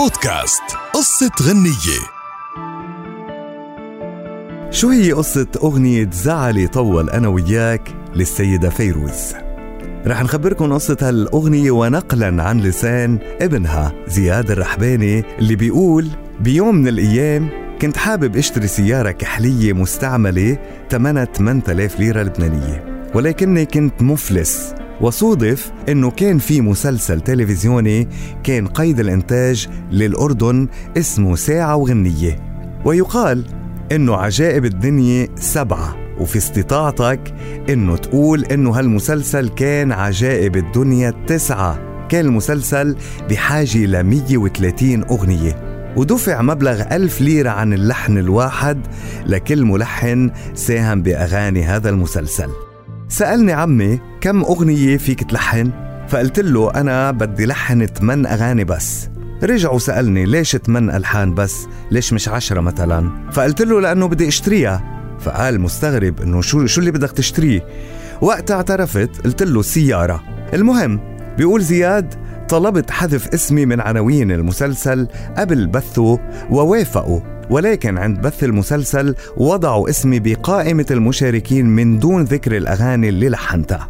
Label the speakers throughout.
Speaker 1: بودكاست قصة غنية.
Speaker 2: شو هي قصة أغنية زعلي طول أنا وياك للسيدة فيروز؟ رح نخبركم قصة هالأغنية ونقلا عن لسان ابنها زياد الرحباني اللي بيقول بيوم من الأيام كنت حابب أشتري سيارة كحلية مستعملة ثمنها 8000 ليرة لبنانية ولكني كنت مفلس وصودف إنه كان في مسلسل تلفزيوني كان قيد الإنتاج للأردن اسمه ساعة وغنية. ويقال إنه عجائب الدنيا سبعة وفي استطاعتك إنه تقول إنه هالمسلسل كان عجائب الدنيا تسعة. كان المسلسل بحاجة ل 130 أغنية ودفع مبلغ ألف ليرة عن اللحن الواحد لكل ملحن ساهم بأغاني هذا المسلسل. سألني عمي كم أغنية فيك تلحن؟ فقلت له أنا بدي لحن 8 أغاني بس رجع وسألني ليش 8 ألحان بس؟ ليش مش عشرة مثلا؟ فقلت له لأنه بدي أشتريها فقال مستغرب إنه شو شو اللي بدك تشتريه؟ وقتها اعترفت قلت له سيارة المهم بيقول زياد طلبت حذف اسمي من عناوين المسلسل قبل بثه ووافقوا ولكن عند بث المسلسل وضعوا اسمي بقائمة المشاركين من دون ذكر الأغاني اللي لحنتها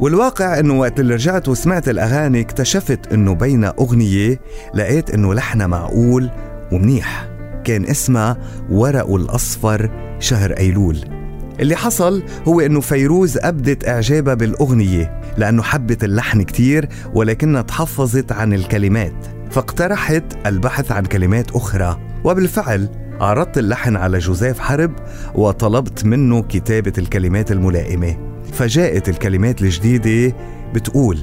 Speaker 2: والواقع إنه وقت اللي رجعت وسمعت الأغاني اكتشفت إنه بين أغنية لقيت إنه لحنها معقول ومنيح. كان اسمها ورق الأصفر شهر أيلول. اللي حصل هو إنه فيروز أبدت إعجابها بالأغنية لأنه حبت اللحن كتير ولكنها تحفظت عن الكلمات فاقترحت البحث عن كلمات أخرى وبالفعل عرضت اللحن على جوزيف حرب وطلبت منه كتابة الكلمات الملائمة فجاءت الكلمات الجديدة بتقول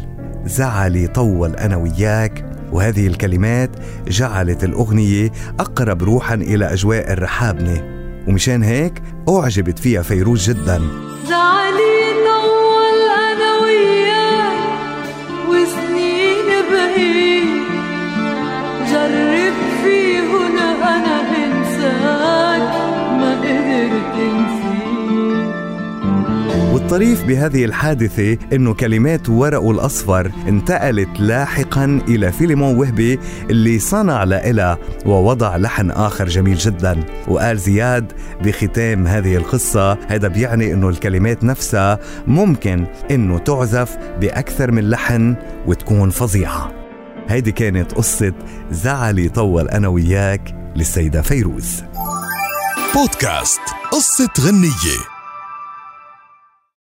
Speaker 2: زعلي طول أنا وياك وهذه الكلمات جعلت الأغنية أقرب روحا إلى أجواء الرحابنة. ومشان هيك أعجبت فيها فيروز جدا.
Speaker 3: زعلي
Speaker 2: والطريف بهذه الحادثة إنه كلمات ورقه الأصفر انتقلت لاحقا إلى فيلمون وهبي اللي صنع لإلها ووضع لحن آخر جميل جدا. وقال زياد بختام هذه القصة هذا بيعني إنه الكلمات نفسها ممكن إنه تعزف بأكثر من لحن وتكون فظيعة. هيدي كانت قصة زعلي طول أنا وياك للسيدة فيروز.
Speaker 1: بودكاست قصة غنية.